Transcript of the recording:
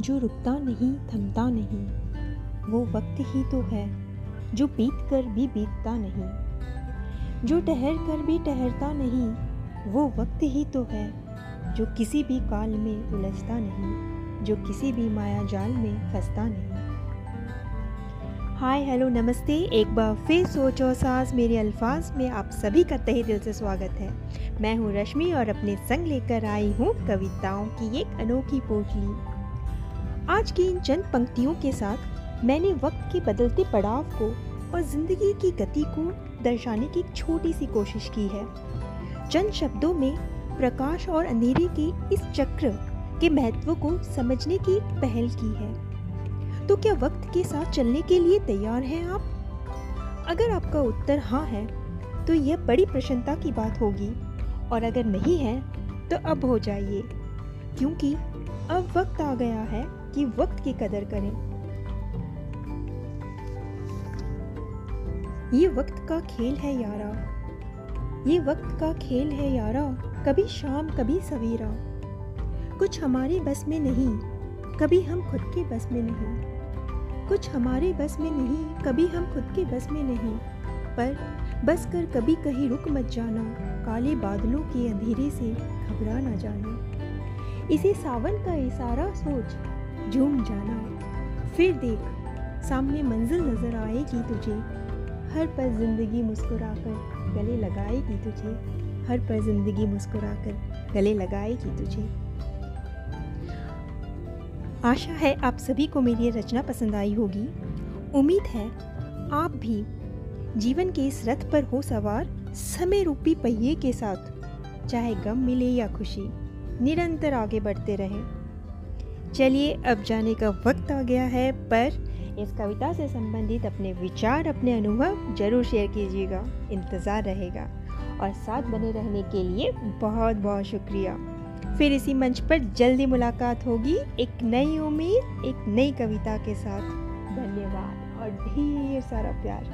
जो रुकता नहीं, थमता नहीं, वो वक्त ही तो है, जो बीत कर भी बीतता नहीं, जो ठहर कर भी ठहरता नहीं वो वक्त ही तो है जो किसी भी काल में उलझता नहीं, जो किसी भी माया जाल में फंसता नहीं। हाय, हेलो, नमस्ते। एक बार फिर सोचो सास मेरे अल्फाज में आप सभी का तहे दिल से स्वागत है। मैं हूँ रश्मि और अपने संग लेकर आई हूँ कविताओं की एक अनोखी पोटली। आज की इन चंद पंक्तियों के साथ मैंने वक्त के बदलते पड़ाव को और ज़िंदगी की गति को दर्शाने की छोटी सी कोशिश की है। चंद शब्दों में प्रकाश और अंधेरे के इस चक्र के महत्व को समझने की पहल की है। तो क्या वक्त के साथ चलने के लिए तैयार हैं आप? अगर आपका उत्तर हाँ है तो यह बड़ी प्रसन्नता की बात होगी। और अगर नहीं है तो अब हो जाइए, क्योंकि अब वक्त आ गया है कि वक्त की कदर करें। ये वक्त का खेल है, यारा। ये वक्त का खेल है यारा, कभी शाम, कभी सवेरा। कुछ हमारे बस में नहीं, कभी हम खुद के बस में नहीं। कुछ हमारे बस में नहीं, कभी हम खुद के बस में नहीं। पर बस कर कभी कहीं रुक मत जाना, काले बादलों के अंधेरे से घबरा ना जाना। इसे सावन का इशारा सोच, झूम जाना। फिर देख, सामने मंजिल नज़र आएगी तुझे। हर पल ज़िंदगी मुस्कुराकर गले लगाएगी तुझे। हर पल ज़िंदगी मुस्कुराकर गले लगाएगी तुझे। आशा है आप सभी को मेरी रचना पसंद आई होगी। उम्मीद है आप भी जीवन के इस रथ पर हो सवार समय रूपी पहिए के साथ, चाहे गम मिले या खुशी, निरंतर आगे बढ़ते रहें। चलिए, अब जाने का वक्त आ गया है, पर इस कविता से संबंधित अपने विचार, अपने अनुभव ज़रूर शेयर कीजिएगा। इंतज़ार रहेगा। और साथ बने रहने के लिए बहुत बहुत शुक्रिया। फिर इसी मंच पर जल्दी मुलाकात होगी एक नई उम्मीद, एक नई कविता के साथ। धन्यवाद और ढेर सारा प्यार।